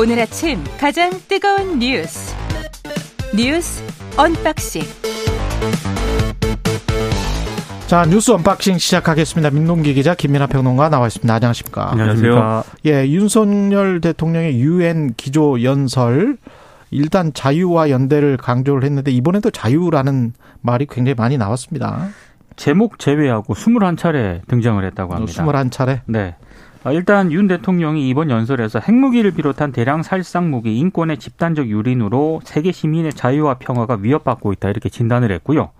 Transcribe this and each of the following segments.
오늘 아침 가장 뜨거운 뉴스 뉴스 언박싱 자 뉴스 언박싱 시작하겠습니다. 민동기 기자 김민아 평론가 나와 있습니다. 안녕하십니까? 안녕하세요. 예, 윤석열 대통령의 유엔 기조 연설 일단 자유와 연대를 강조를 했는데 이번에도 자유라는 말이 굉장히 많이 나왔습니다. 제목 제외하고 21차례 등장을 했다고 합니다. 21차례? 네. 아, 일단 윤 대통령이 이번 연설에서 핵무기를 비롯한 대량 살상 무기 인권의 집단적 유린으로 세계 시민의 자유와 평화가 위협받고 있다 이렇게 진단을 했고요.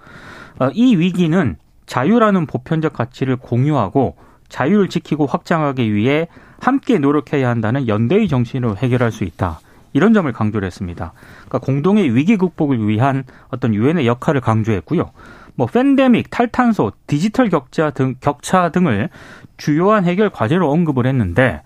아, 이 위기는 자유라는 보편적 가치를 공유하고 자유를 지키고 확장하기 위해 함께 노력해야 한다는 연대의 정신으로 해결할 수 있다. 이런 점을 강조를 했습니다. 그러니까 공동의 위기 극복을 위한 어떤 유엔의 역할을 강조했고요. 뭐 팬데믹, 탈탄소, 디지털 격차 등 격차 등을 주요한 해결 과제로 언급을 했는데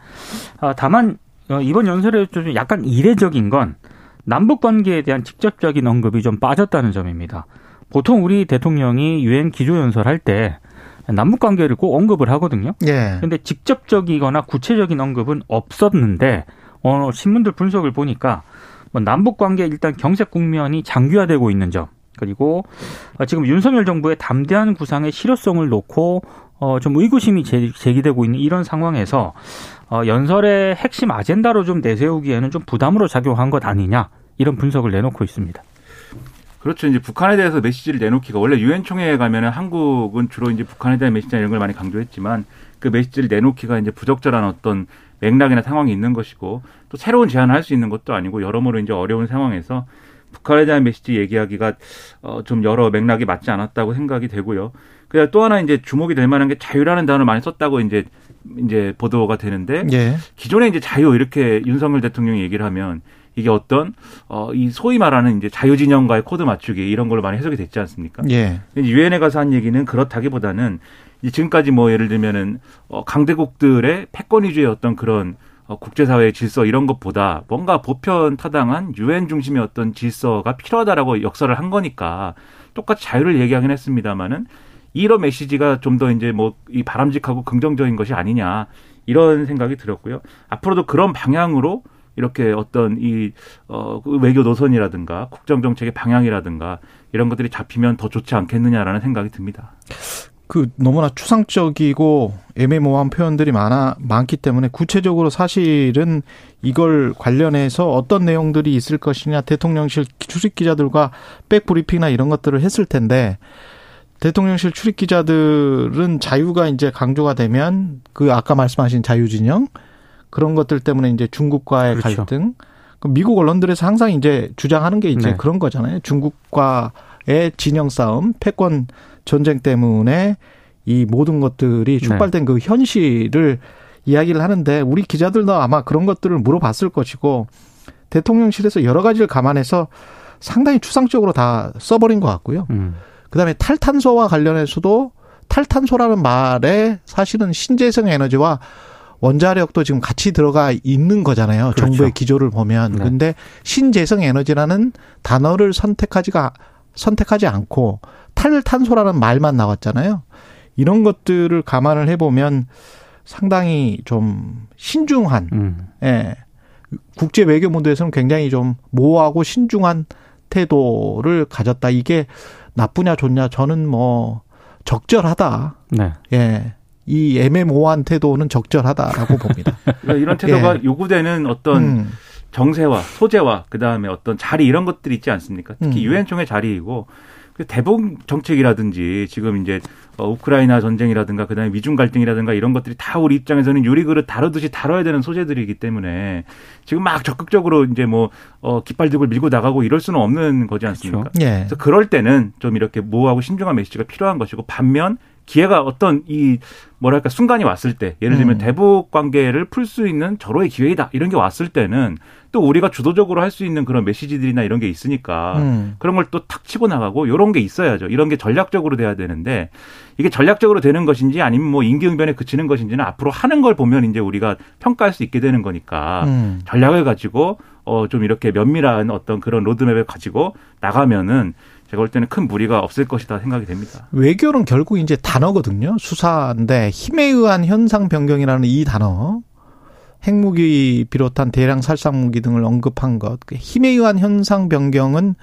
아, 다만 어, 이번 연설에 좀 약간 이례적인 건 남북 관계에 대한 직접적인 언급이 좀 빠졌다는 점입니다. 보통 우리 대통령이 유엔 기조 연설 할 때 남북 관계를 꼭 언급을 하거든요. 예. 근데 직접적이거나 구체적인 언급은 없었는데 어 신문들 분석을 보니까 뭐 남북 관계 일단 경색 국면이 장기화되고 있는 점 그리고 어, 지금 윤석열 정부의 담대한 구상의 실효성을 놓고 어, 좀 의구심이 제기되고 있는 이런 상황에서 어, 연설의 핵심 아젠다로 좀 내세우기에는 좀 부담으로 작용한 것 아니냐 이런 분석을 내놓고 있습니다. 그렇죠. 이제 북한에 대해서 메시지를 내놓기가 원래 유엔 총회에 가면은 한국은 주로 이제 북한에 대한 메시지 이런 걸 많이 강조했지만 그 메시지를 내놓기가 이제 부적절한 어떤 맥락이나 상황이 있는 것이고 또 새로운 제안을 할 수 있는 것도 아니고 여러모로 이제 어려운 상황에서 북한에 대한 메시지 얘기하기가 어, 좀 여러 맥락이 맞지 않았다고 생각이 되고요. 그냥 또 하나 이제 주목이 될 만한 게 자유라는 단어를 많이 썼다고 이제 이제 보도가 되는데 예. 기존에 이제 자유 이렇게 윤석열 대통령이 얘기를 하면 이게 어떤 어이 소위 말하는 이제 자유 진영과의 코드 맞추기 이런 걸로 많이 해석이 됐지 않습니까? 예. 유엔에 가서 한 얘기는 그렇다기보다는 지금까지 뭐 예를 들면은 어 강대국들의 패권 위주의 어떤 그런 어 국제사회의 질서 이런 것보다 뭔가 보편 타당한 유엔 중심의 어떤 질서가 필요하다라고 역설을 한 거니까 똑같이 자유를 얘기하긴 했습니다마는 이런 메시지가 좀 더 이제 뭐 이 바람직하고 긍정적인 것이 아니냐 이런 생각이 들었고요. 앞으로도 그런 방향으로 이렇게 어떤 이 어, 그 외교 노선이라든가 국정 정책의 방향이라든가 이런 것들이 잡히면 더 좋지 않겠느냐라는 생각이 듭니다. 그 너무나 추상적이고 애매모호한 표현들이 많아 많기 때문에 구체적으로 사실은 이걸 관련해서 어떤 내용들이 있을 것이냐 대통령실 출입 기자들과 백 브리핑이나 이런 것들을 했을 텐데 대통령실 출입 기자들은 자유가 이제 강조가 되면 그 아까 말씀하신 자유 진영 그런 것들 때문에 이제 중국과의 그렇죠. 갈등 그 미국 언론들에서 항상 이제 주장하는 게 이제 네. 그런 거잖아요. 중국과의 진영 싸움, 패권 전쟁 때문에 이 모든 것들이 촉발된 그 현실을 이야기를 하는데 우리 기자들도 아마 그런 것들을 물어봤을 것이고 대통령실에서 여러 가지를 감안해서 상당히 추상적으로 다 써버린 것 같고요. 음. 그다음에 탈탄소와 관련해서도 탈탄소라는 말에 사실은 신재생 에너지와 원자력도 지금 같이 들어가 있는 거잖아요. 그렇죠. 정부의 기조를 보면. 네. 근데 신재생 에너지라는 단어를 선택하지가 선택하지 않고 탈탄소라는 말만 나왔잖아요. 이런 것들을 감안을 해보면 상당히 좀 신중한, 음. 예. 국제 외교 문제에서는 굉장히 좀 모호하고 신중한 태도를 가졌다. 이게 나쁘냐 좋냐 저는 뭐 적절하다. 네. 예. 이 애매모호한 태도는 적절하다라고 봅니다. 그러니까 이런 태도가 예. 요구되는 어떤 음, 정세와 소재와 그다음에 어떤 자리 이런 것들이 있지 않습니까? 특히 음. 유엔 총회 자리이고 그 대북 정책이라든지 지금 이제 어, 우크라이나 전쟁이라든가 그다음에 미중 갈등이라든가 이런 것들이 다 우리 입장에서는 유리 그릇 다루듯이 다뤄야 되는 소재들이기 때문에 지금 막 적극적으로 이제 뭐 어, 깃발 들고 밀고 나가고 이럴 수는 없는 거지 않습니까? 예. 그래서 그럴 때는 좀 이렇게 모호하고 신중한 메시지가 필요한 것이고 반면 기회가 어떤 이 뭐랄까 순간이 왔을 때 예를 들면 음. 대북 관계를 풀 수 있는 절호의 기회이다 이런 게 왔을 때는 또 우리가 주도적으로 할 수 있는 그런 메시지들이나 이런 게 있으니까 음. 그런 걸 또 탁 치고 나가고 이런 게 있어야죠. 이런 게 전략적으로 돼야 되는데 이게 전략적으로 되는 것인지 아니면 뭐 임기응변에 그치는 것인지는 앞으로 하는 걸 보면 이제 우리가 평가할 수 있게 되는 거니까 음. 전략을 가지고 어 좀 이렇게 면밀한 어떤 그런 로드맵을 가지고 나가면은 제가 볼 때는 큰 무리가 없을 것이다 생각이 됩니다. 외교는 결국 이제 단어거든요. 수사인데 힘에 의한 현상 변경이라는 이 단어 핵무기 비롯한 대량 살상 무기 등을 언급한 것. 그 힘에 의한 현상 변경은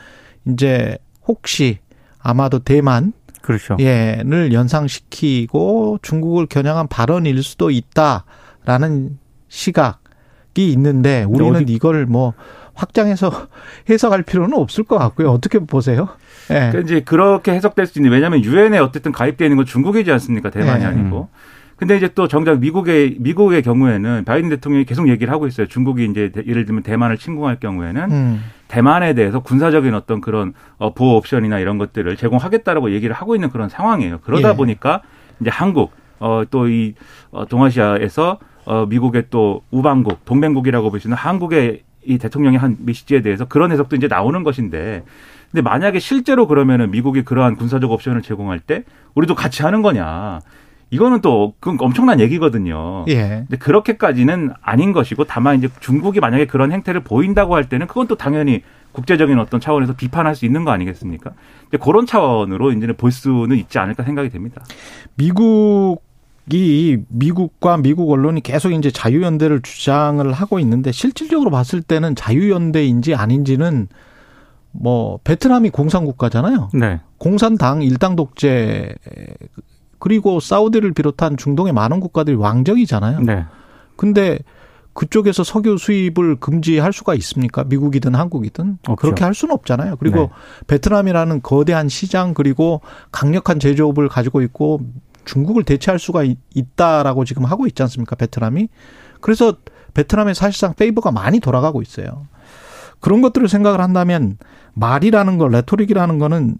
이제 혹시 아마도 대만 그렇죠. 예를 연상시키고 중국을 겨냥한 발언일 수도 있다라는 시각이 있는데 우리는 이걸 뭐 확장해서 해석할 필요는 없을 것 같고요. 어떻게 보세요? 예. 그러니까 이제 그렇게 해석될 수 있는 왜냐하면 유엔에 어쨌든 가입되어 있는 건 중국이지 않습니까? 대만이 네. 아니고. 근데 이제 또 정작 미국의 미국의 경우에는 바이든 대통령이 계속 얘기를 하고 있어요. 중국이 이제 대- 예를 들면 대만을 침공할 경우에는 음. 대만에 대해서 군사적인 어떤 그런 어, 보호 옵션이나 이런 것들을 제공하겠다라고 얘기를 하고 있는 그런 상황이에요. 그러다 예. 보니까 이제 한국 어, 또이 어, 동아시아에서 어, 미국의 또 우방국, 동맹국이라고 보시는 한국의 이 대통령의 한 메시지에 대해서 그런 해석도 이제 나오는 것인데 근데 만약에 실제로 그러면은 미국이 그러한 군사적 옵션을 제공할 때 우리도 같이 하는 거냐. 이거는 또 그건 엄청난 얘기거든요. 예. 근데 그렇게까지는 아닌 것이고 다만 이제 중국이 만약에 그런 행태를 보인다고 할 때는 그건 또 당연히 국제적인 어떤 차원에서 비판할 수 있는 거 아니겠습니까? 이제 그런 차원으로 이제는 볼 수는 있지 않을까 생각이 됩니다. 미국 이 미국과 미국 언론이 계속 이제 자유연대를 주장을 하고 있는데 실질적으로 봤을 때는 자유연대인지 아닌지는 뭐 베트남이 공산 국가잖아요. 네. 공산당 일당 독재 그리고 사우디를 비롯한 중동의 많은 국가들이 왕정이잖아요. 네. 근데 그쪽에서 석유 수입을 금지할 수가 있습니까? 미국이든 한국이든 없죠. 그렇게 할 수는 없잖아요. 그리고 네. 베트남이라는 거대한 시장 그리고 강력한 제조업을 가지고 있고 중국을 대체할 수가 있- 있다라고 지금 하고 있지 않습니까? 베트남이 그래서 베트남에 사실상 favor가 많이 돌아가고 있어요. 그런 것들을 생각을 한다면 말이라는 거, rhetoric이라는 거는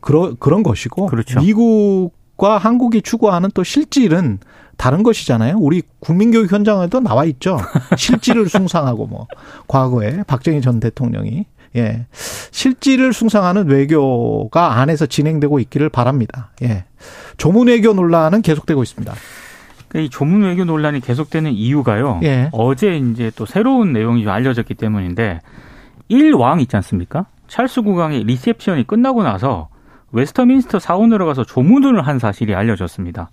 그러, 그런 것이고 그렇죠. 미국과 한국이 추구하는 또 실질은 다른 것이잖아요. 우리 국민교육헌장에도 나와 있죠. 실질을 숭상하고 뭐 과거에 박정희 전 대통령이 예 실질을 숭상하는 외교가 안에서 진행되고 있기를 바랍니다. 예 조문 외교 논란은 계속되고 있습니다. 그이 조문 외교 논란이 계속되는 이유가요. 예. 어제 이제 또 새로운 내용이 좀 알려졌기 때문인데 일왕 있지 않습니까? 찰스 국왕의 리셉션이 끝나고 나서 웨스트민스터 사원으로 가서 조문을 한 사실이 알려졌습니다.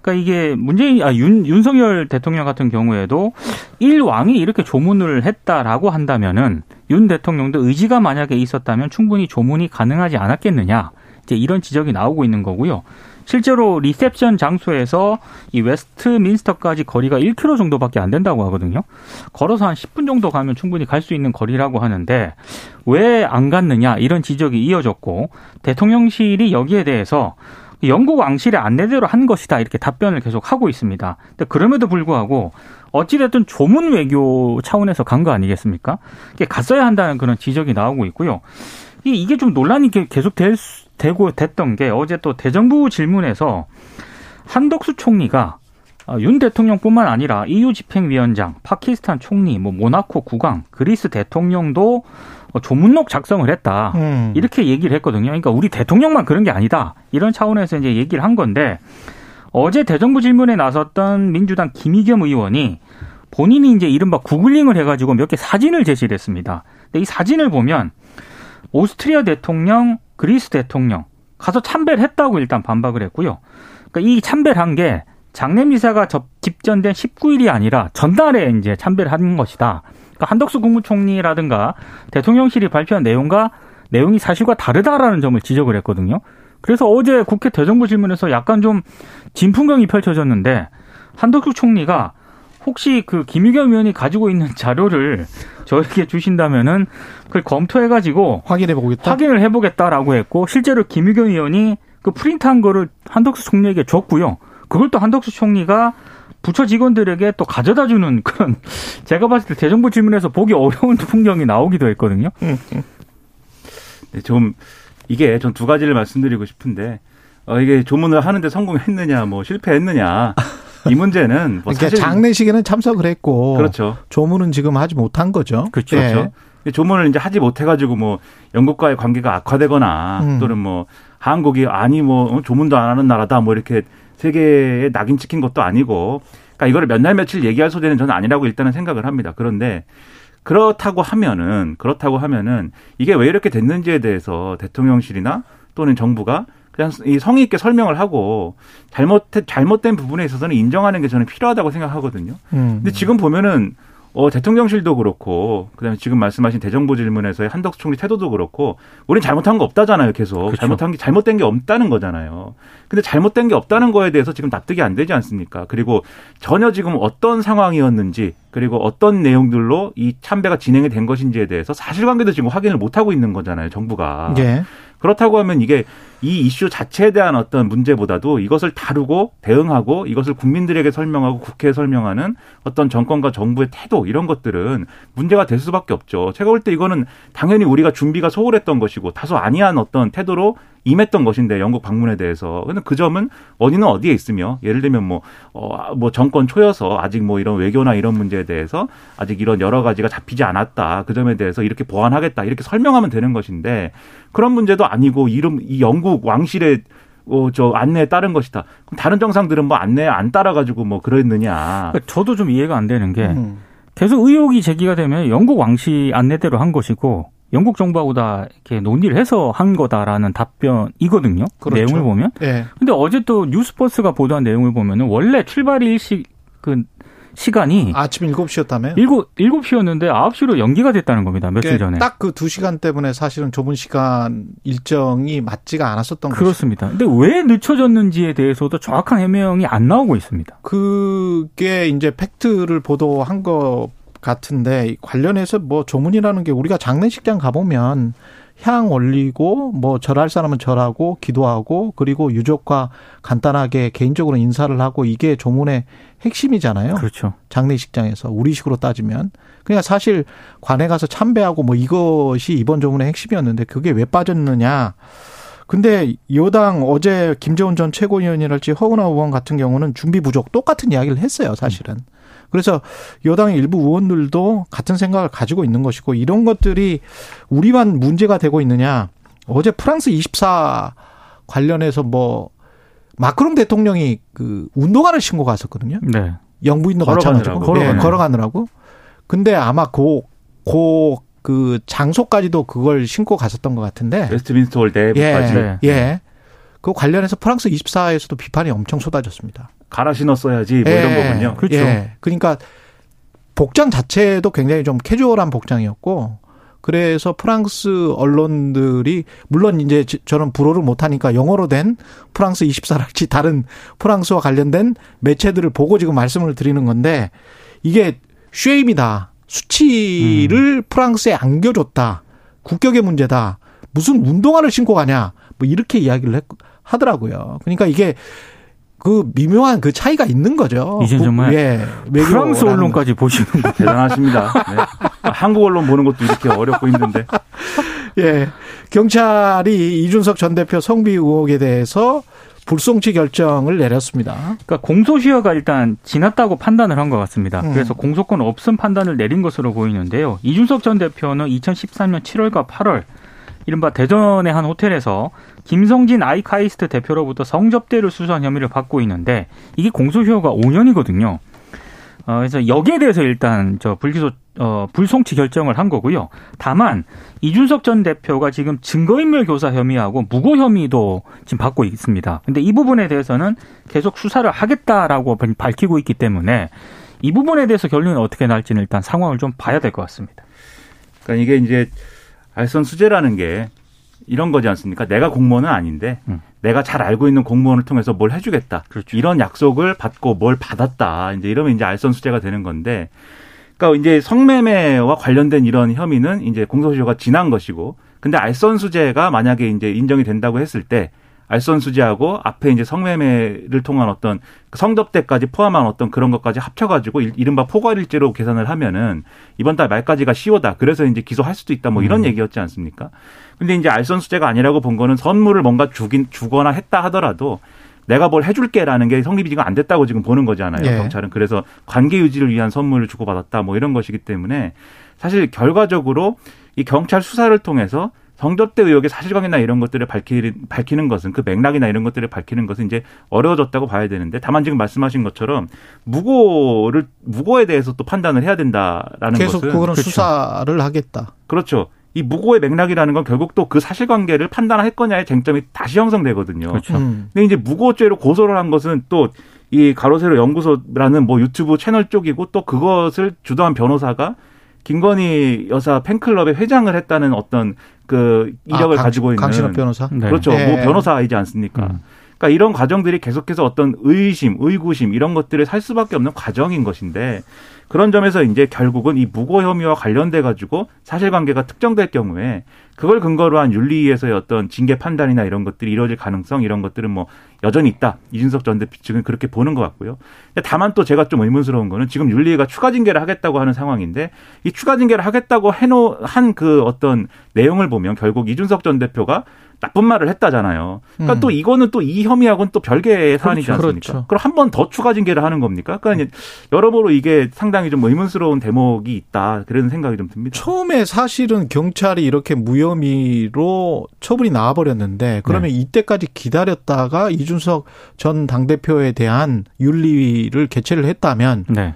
그러니까 이게 문재인 아, 윤, 윤석열 대통령 같은 경우에도 일왕이 이렇게 조문을 했다라고 한다면은 윤 대통령도 의지가 만약에 있었다면 충분히 조문이 가능하지 않았겠느냐. 이제 이런 지적이 나오고 있는 거고요. 실제로 리셉션 장소에서 이 웨스트민스터까지 거리가 1km 정도밖에 안 된다고 하거든요. 걸어서 한 10분 정도 가면 충분히 갈 수 있는 거리라고 하는데 왜 안 갔느냐 이런 지적이 이어졌고 대통령실이 여기에 대해서 영국 왕실의 안내대로 한 것이다 이렇게 답변을 계속 하고 있습니다. 근데 그럼에도 불구하고 어찌됐든 조문 외교 차원에서 간 거 아니겠습니까? 갔어야 한다는 그런 지적이 나오고 있고요. 이- 이게 좀 논란이 게- 계속 될 수- 되고 됐던 게 어제 또 대정부 질문에서 한덕수 총리가 어, 윤 대통령뿐만 아니라 EU 집행위원장, 파키스탄 총리, 뭐 모나코 국왕, 그리스 대통령도 어, 조문록 작성을 했다. 음. 이렇게 얘기를 했거든요. 그러니까 우리 대통령만 그런 게 아니다. 이런 차원에서 이제 얘기를 한 건데 어제 대정부 질문에 나섰던 민주당 김의겸 의원이 본인이 이제 이른바 구글링을 해가지고 몇 개 사진을 제시를 했습니다. 근데 이 사진을 보면 오스트리아 대통령, 그리스 대통령 가서 참배를 했다고 일단 반박을 했고요. 그러니까 이 참배를 한 게 장례 미사가 접- 집전된 19일이 아니라 전날에 이제 참배를 한 것이다. 그러니까 한덕수 국무총리라든가 대통령실이 발표한 내용과 내용이 사실과 다르다라는 점을 지적을 했거든요. 그래서 어제 국회 대정부 질문에서 약간 좀 진풍경이 펼쳐졌는데 한덕수 총리가 혹시 그 김유겸 의원이 가지고 있는 자료를 저에게 주신다면은 그걸 검토해가지고 확인해 보겠다. 확인을 해보겠다라고 했고 실제로 김유겸 의원이 그 프린트한 거를 한덕수 총리에게 줬고요. 그걸 또 한덕수 총리가 부처 직원들에게 또 가져다 주는 그런 제가 봤을 때 대정부 질문에서 보기 어려운 풍경이 나오기도 했거든요. 네, 좀 이게 전 두 가지를 말씀드리고 싶은데 어, 이게 조문을 하는데 성공했느냐, 뭐 실패했느냐 이 문제는 뭐 그러니까 사실 장례식에는 참석을 했고 그렇죠. 조문은 지금 하지 못한 거죠. 그렇죠. 예. 그렇죠. 조문을 이제 하지 못해가지고 뭐 영국과의 관계가 악화되거나 음. 또는 뭐 한국이 아니 뭐 어, 조문도 안 하는 나라다 뭐 이렇게 세계에 낙인 찍힌 것도 아니고 그러니까 이거를 몇 날 며칠 얘기할 소재는 저는 아니라고 일단은 생각을 합니다. 그런데 그렇다고 하면은 그렇다고 하면은 이게 왜 이렇게 됐는지에 대해서 대통령실이나 또는 정부가 이 성의 있게 설명을 하고 잘못 잘못된 부분에 있어서는 인정하는 게 저는 필요하다고 생각하거든요. 음. 근데 지금 보면은 어, 대통령실도 그렇고, 그 다음에 지금 말씀하신 대정부 질문에서의 한덕수 총리 태도도 그렇고, 우린 잘못한 거 없다잖아요, 계속. 그렇죠. 잘못한 게, 잘못된 게 없다는 거잖아요. 근데 잘못된 게 없다는 거에 대해서 지금 납득이 안 되지 않습니까? 그리고 전혀 지금 어떤 상황이었는지, 그리고 어떤 내용들로 이 참배가 진행이 된 것인지에 대해서 사실관계도 지금 확인을 못 하고 있는 거잖아요, 정부가. 예. 그렇다고 하면 이게 이 이슈 자체에 대한 어떤 문제보다도 이것을 다루고 대응하고 이것을 국민들에게 설명하고 국회에 설명하는 어떤 정권과 정부의 태도 이런 것들은 문제가 될 수밖에 없죠. 제가 볼 때 이거는 당연히 우리가 준비가 소홀했던 것이고 다소 아니한 어떤 태도로 임했던 것인데 영국 방문에 대해서 근데 그 점은 원인은 어디에 있으며 예를 들면 뭐어뭐 어, 뭐 정권 초여서 아직 뭐 이런 외교나 이런 문제에 대해서 아직 이런 여러 가지가 잡히지 않았다 그 점에 대해서 이렇게 보완하겠다 이렇게 설명하면 되는 것인데 그런 문제도 아니고 이름 이 영국 왕실의 어, 저 안내에 따른 것이다. 그럼 다른 정상들은 뭐 안내에 안 따라가지고 뭐 그랬느냐. 그러니까 저도 좀 이해가 안 되는 게 음. 계속 의혹이 제기가 되면 영국 왕실 안내대로 한 것이고 영국 정부하고 다 이렇게 논의를 해서 한 거다라는 답변이거든요. 그렇죠. 내용을 보면. 네. 근데 어제 또 뉴스버스가 보도한 내용을 보면은 원래 출발 일시 그 시간이 아침 7시였다며요? 7, 7시였는데 9시로 연기가 됐다는 겁니다. 며칠 전에. 딱 그 2시간 때문에 사실은 좁은 시간 일정이 맞지가 않았었던 거죠. 그렇습니다. 근데 왜 늦춰졌는지에 대해서도 정확한 해명이 안 나오고 있습니다. 그게 이제 팩트를 보도한 거 같은데 관련해서 뭐 조문이라는 게 우리가 장례식장 가보면 향 올리고 뭐 절할 사람은 절하고 기도하고 그리고 유족과 간단하게 개인적으로 인사를 하고 이게 조문의 핵심이잖아요. 그렇죠. 장례식장에서 우리식으로 따지면 그냥 사실 관에 가서 참배하고 뭐 이것이 이번 조문의 핵심이었는데 그게 왜 빠졌느냐? 근데 여당 어제 김재원 전 최고위원이랄지 허은하 의원 같은 경우는 준비 부족 똑같은 이야기를 했어요, 사실은. 음. 그래서 여당의 일부 의원들도 같은 생각을 가지고 있는 것이고 이런 것들이 우리만 문제가 되고 있느냐. 어제 프랑스 24 관련해서 뭐 마크롱 대통령이 그 운동화를 신고 갔었거든요. 네. 영부인도 마찬가지고 걸어가느라고. 네, 걸어가느라고. 근데 아마 고, 고, 그 장소까지도 그걸 신고 갔었던 것 같은데. 웨스트민스터 홀 대까지. 예, 예. 그 관련해서 프랑스 24에서도 비판이 엄청 쏟아졌습니다. 갈아 신었어야지 뭐 예, 이런 거군요. 그렇죠. 예. 그러니까 복장 자체도 굉장히 좀 캐주얼한 복장이었고 그래서 프랑스 언론들이 물론 이제 저는 불어를 못하니까 영어로 된 프랑스 24랄지 다른 프랑스와 관련된 매체들을 보고 지금 말씀을 드리는 건데 이게 쉐임이다. 수치를 음. 프랑스에 안겨줬다. 국격의 문제다. 무슨 운동화를 신고 가냐. 뭐 이렇게 이야기를 했, 하더라고요. 그러니까 이게 그 미묘한 그 차이가 있는 거죠. 이제 정말 예, 프랑스 언론까지 보시는 거 대단하십니다. 네. 한국 언론 보는 것도 이렇게 어렵고 힘든데. 예. 경찰이 이준석 전 대표 성비 의혹에 대해서 불송치 결정을 내렸습니다. 그러니까 공소시효가 일단 지났다고 판단을 한 것 같습니다. 음. 그래서 공소권 없음 판단을 내린 것으로 보이는데요. 이준석 전 대표는 2013년 7월과 8월 이른바 대전의 한 호텔에서 김성진 아이카이스트 대표로부터 성접대를 수수한 혐의를 받고 있는데 이게 공소시효가 5년이거든요. 어, 그래서 여기에 대해서 일단 저 불기소 어, 불송치 결정을 한 거고요. 다만 이준석 전 대표가 지금 증거인멸 교사 혐의하고 무고 혐의도 지금 받고 있습니다. 근데 이 부분에 대해서는 계속 수사를 하겠다라고 밝히고 있기 때문에 이 부분에 대해서 결론이 어떻게 날지는 일단 상황을 좀 봐야 될 것 같습니다. 그러니까 이게 이제 알선 수재라는 게 이런 거지 않습니까? 내가 공무원은 아닌데 음. 내가 잘 알고 있는 공무원을 통해서 뭘 해주겠다. 그렇죠. 이런 약속을 받고 뭘 받았다. 이제 이러면 이제 알선 수재가 되는 건데, 그러니까 이제 성매매와 관련된 이런 혐의는 이제 공소시효가 지난 것이고, 근데 알선 수재가 만약에 이제 인정이 된다고 했을 때 알선수재하고 앞에 이제 성매매를 통한 어떤 성접대까지 포함한 어떤 그런 것까지 합쳐가지고 이른바 포괄일제로 계산을 하면은 이번 달 말까지가 10호다. 그래서 이제 기소할 수도 있다. 뭐 이런 음. 얘기였지 않습니까? 근데 이제 알선수재가 아니라고 본 거는 선물을 뭔가 주긴 주거나 했다 하더라도 내가 뭘 해줄게라는 게 성립이 지금 안 됐다고 지금 보는 거잖아요. 예. 경찰은 그래서 관계 유지를 위한 선물을 주고받았다. 뭐 이런 것이기 때문에 사실 결과적으로 이 경찰 수사를 통해서 성접대 의혹의 사실관계나 이런 것들을 밝히, 밝히는 것은 그 맥락이나 이런 것들을 밝히는 것은 이제 어려워졌다고 봐야 되는데 다만 지금 말씀하신 것처럼 무고를 무고에 대해서 또 판단을 해야 된다라는 계속 것은 계속 그거는 그렇죠. 수사를 하겠다. 그렇죠. 이 무고의 맥락이라는 건 결국 또 그 사실관계를 판단할 거냐의 쟁점이 다시 형성되거든요. 그렇죠. 음. 근데 이제 무고죄로 고소를 한 것은 또 이 가로세로 연구소라는 뭐 유튜브 채널 쪽이고 또 그것을 주도한 변호사가 김건희 여사 팬클럽의 회장을 했다는 어떤 그 이력을 아, 강- 가지고 있는 강신업 변호사. 네. 그렇죠. 예. 뭐 변호사이지 않습니까? 음. 그러니까 이런 과정들이 계속해서 어떤 의심, 의구심 이런 것들을 살 수밖에 없는 과정인 것인데 그런 점에서 이제 결국은 이 무고 혐의와 관련돼 가지고 사실관계가 특정될 경우에 그걸 근거로 한 윤리위에서의 어떤 징계 판단이나 이런 것들이 이루어질 가능성 이런 것들은 뭐 여전히 있다. 이준석 전 대표 측은 그렇게 보는 것 같고요. 다만 또 제가 좀 의문스러운 거는 지금 윤리위가 추가 징계를 하겠다고 하는 상황인데 이 추가 징계를 하겠다고 해놓 한 그 어떤 내용을 보면 결국 이준석 전 대표가 나쁜 말을 했다잖아요. 그러니까 음. 또 이거는 또 이 혐의하고는 또 별개의 사안이지 그렇죠. 않습니까? 그렇죠. 그럼 한 번 더 추가 징계를 하는 겁니까? 그러니까 여러모로 이게 상당히 좀 의문스러운 대목이 있다. 그런 생각이 좀 듭니다. 처음에 사실은 경찰이 이렇게 무혐의로 처분이 나와버렸는데 그러면 이때까지 기다렸다가 이준석 전 당대표에 대한 윤리위를 개최를 했다면 네.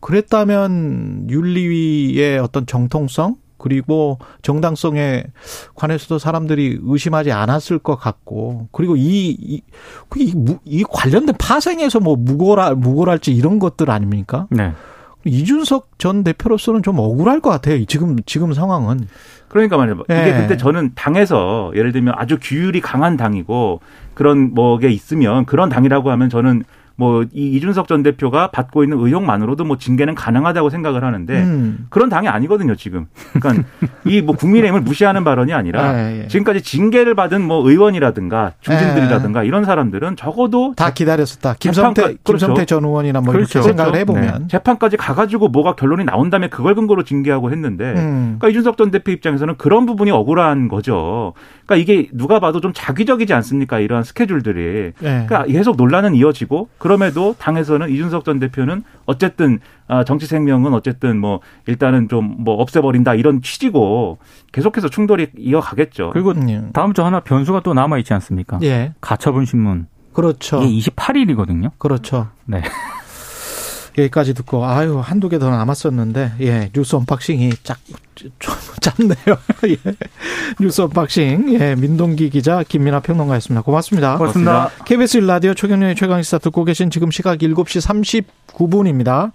그랬다면 윤리위의 어떤 정통성 그리고 정당성에 관해서도 사람들이 의심하지 않았을 것 같고 그리고 이, 이, 그 이, 관련된 파생에서 뭐 무고라 무고랄지 이런 것들 아닙니까? 네. 이준석 전 대표로서는 좀 억울할 것 같아요. 지금 지금 상황은. 그러니까 말이에요. 이게 예. 근데 저는 당에서 예를 들면 아주 규율이 강한 당이고 그런 뭐게 있으면 그런 당이라고 하면 저는 뭐 이 이준석 전 대표가 받고 있는 의혹만으로도 뭐 징계는 가능하다고 생각을 하는데 음. 그런 당이 아니거든요 지금. 그러니까 이 뭐 국민의힘을 무시하는 발언이 아니라 예, 예. 지금까지 징계를 받은 뭐 의원이라든가 중진들이라든가 이런 사람들은 적어도 다 기다렸었다. 김성태 그렇죠. 김성태 전 의원이나 뭐 그렇죠. 이렇게 생각을 그렇죠. 해보면. 재판까지 가가지고 뭐가 결론이 나온 다음에 그걸 근거로 징계하고 했는데 음. 그러니까 이준석 전 대표 입장에서는 그런 부분이 억울한 거죠. 그러니까 이게 누가 봐도 좀 작위적이지 않습니까? 이러한 스케줄들이. 예. 그러니까 계속 논란은 이어지고 그럼에도 당에서는 이준석 전 대표는 어쨌든 아, 정치 생명은 어쨌든 뭐 일단은 좀 뭐 없애버린다 이런 취지고 계속해서 충돌이 이어가겠죠. 그리고 음. 다음 주 하나 변수가 또 남아 있지 않습니까? 예. 가처분 심문. 그렇죠. 이게 28일이거든요. 그렇죠. 네. 여기까지 듣고 아유 한두 개 더 남았었는데 예 뉴스 언박싱이 짝좀 짧네요. 예. 뉴스 언박싱 예 민동기 기자 김민아 평론가였습니다. 고맙습니다. 고맙습니다. KBS 라디오 최경영의 최강시사 듣고 계신 지금 시각 7시 39분입니다.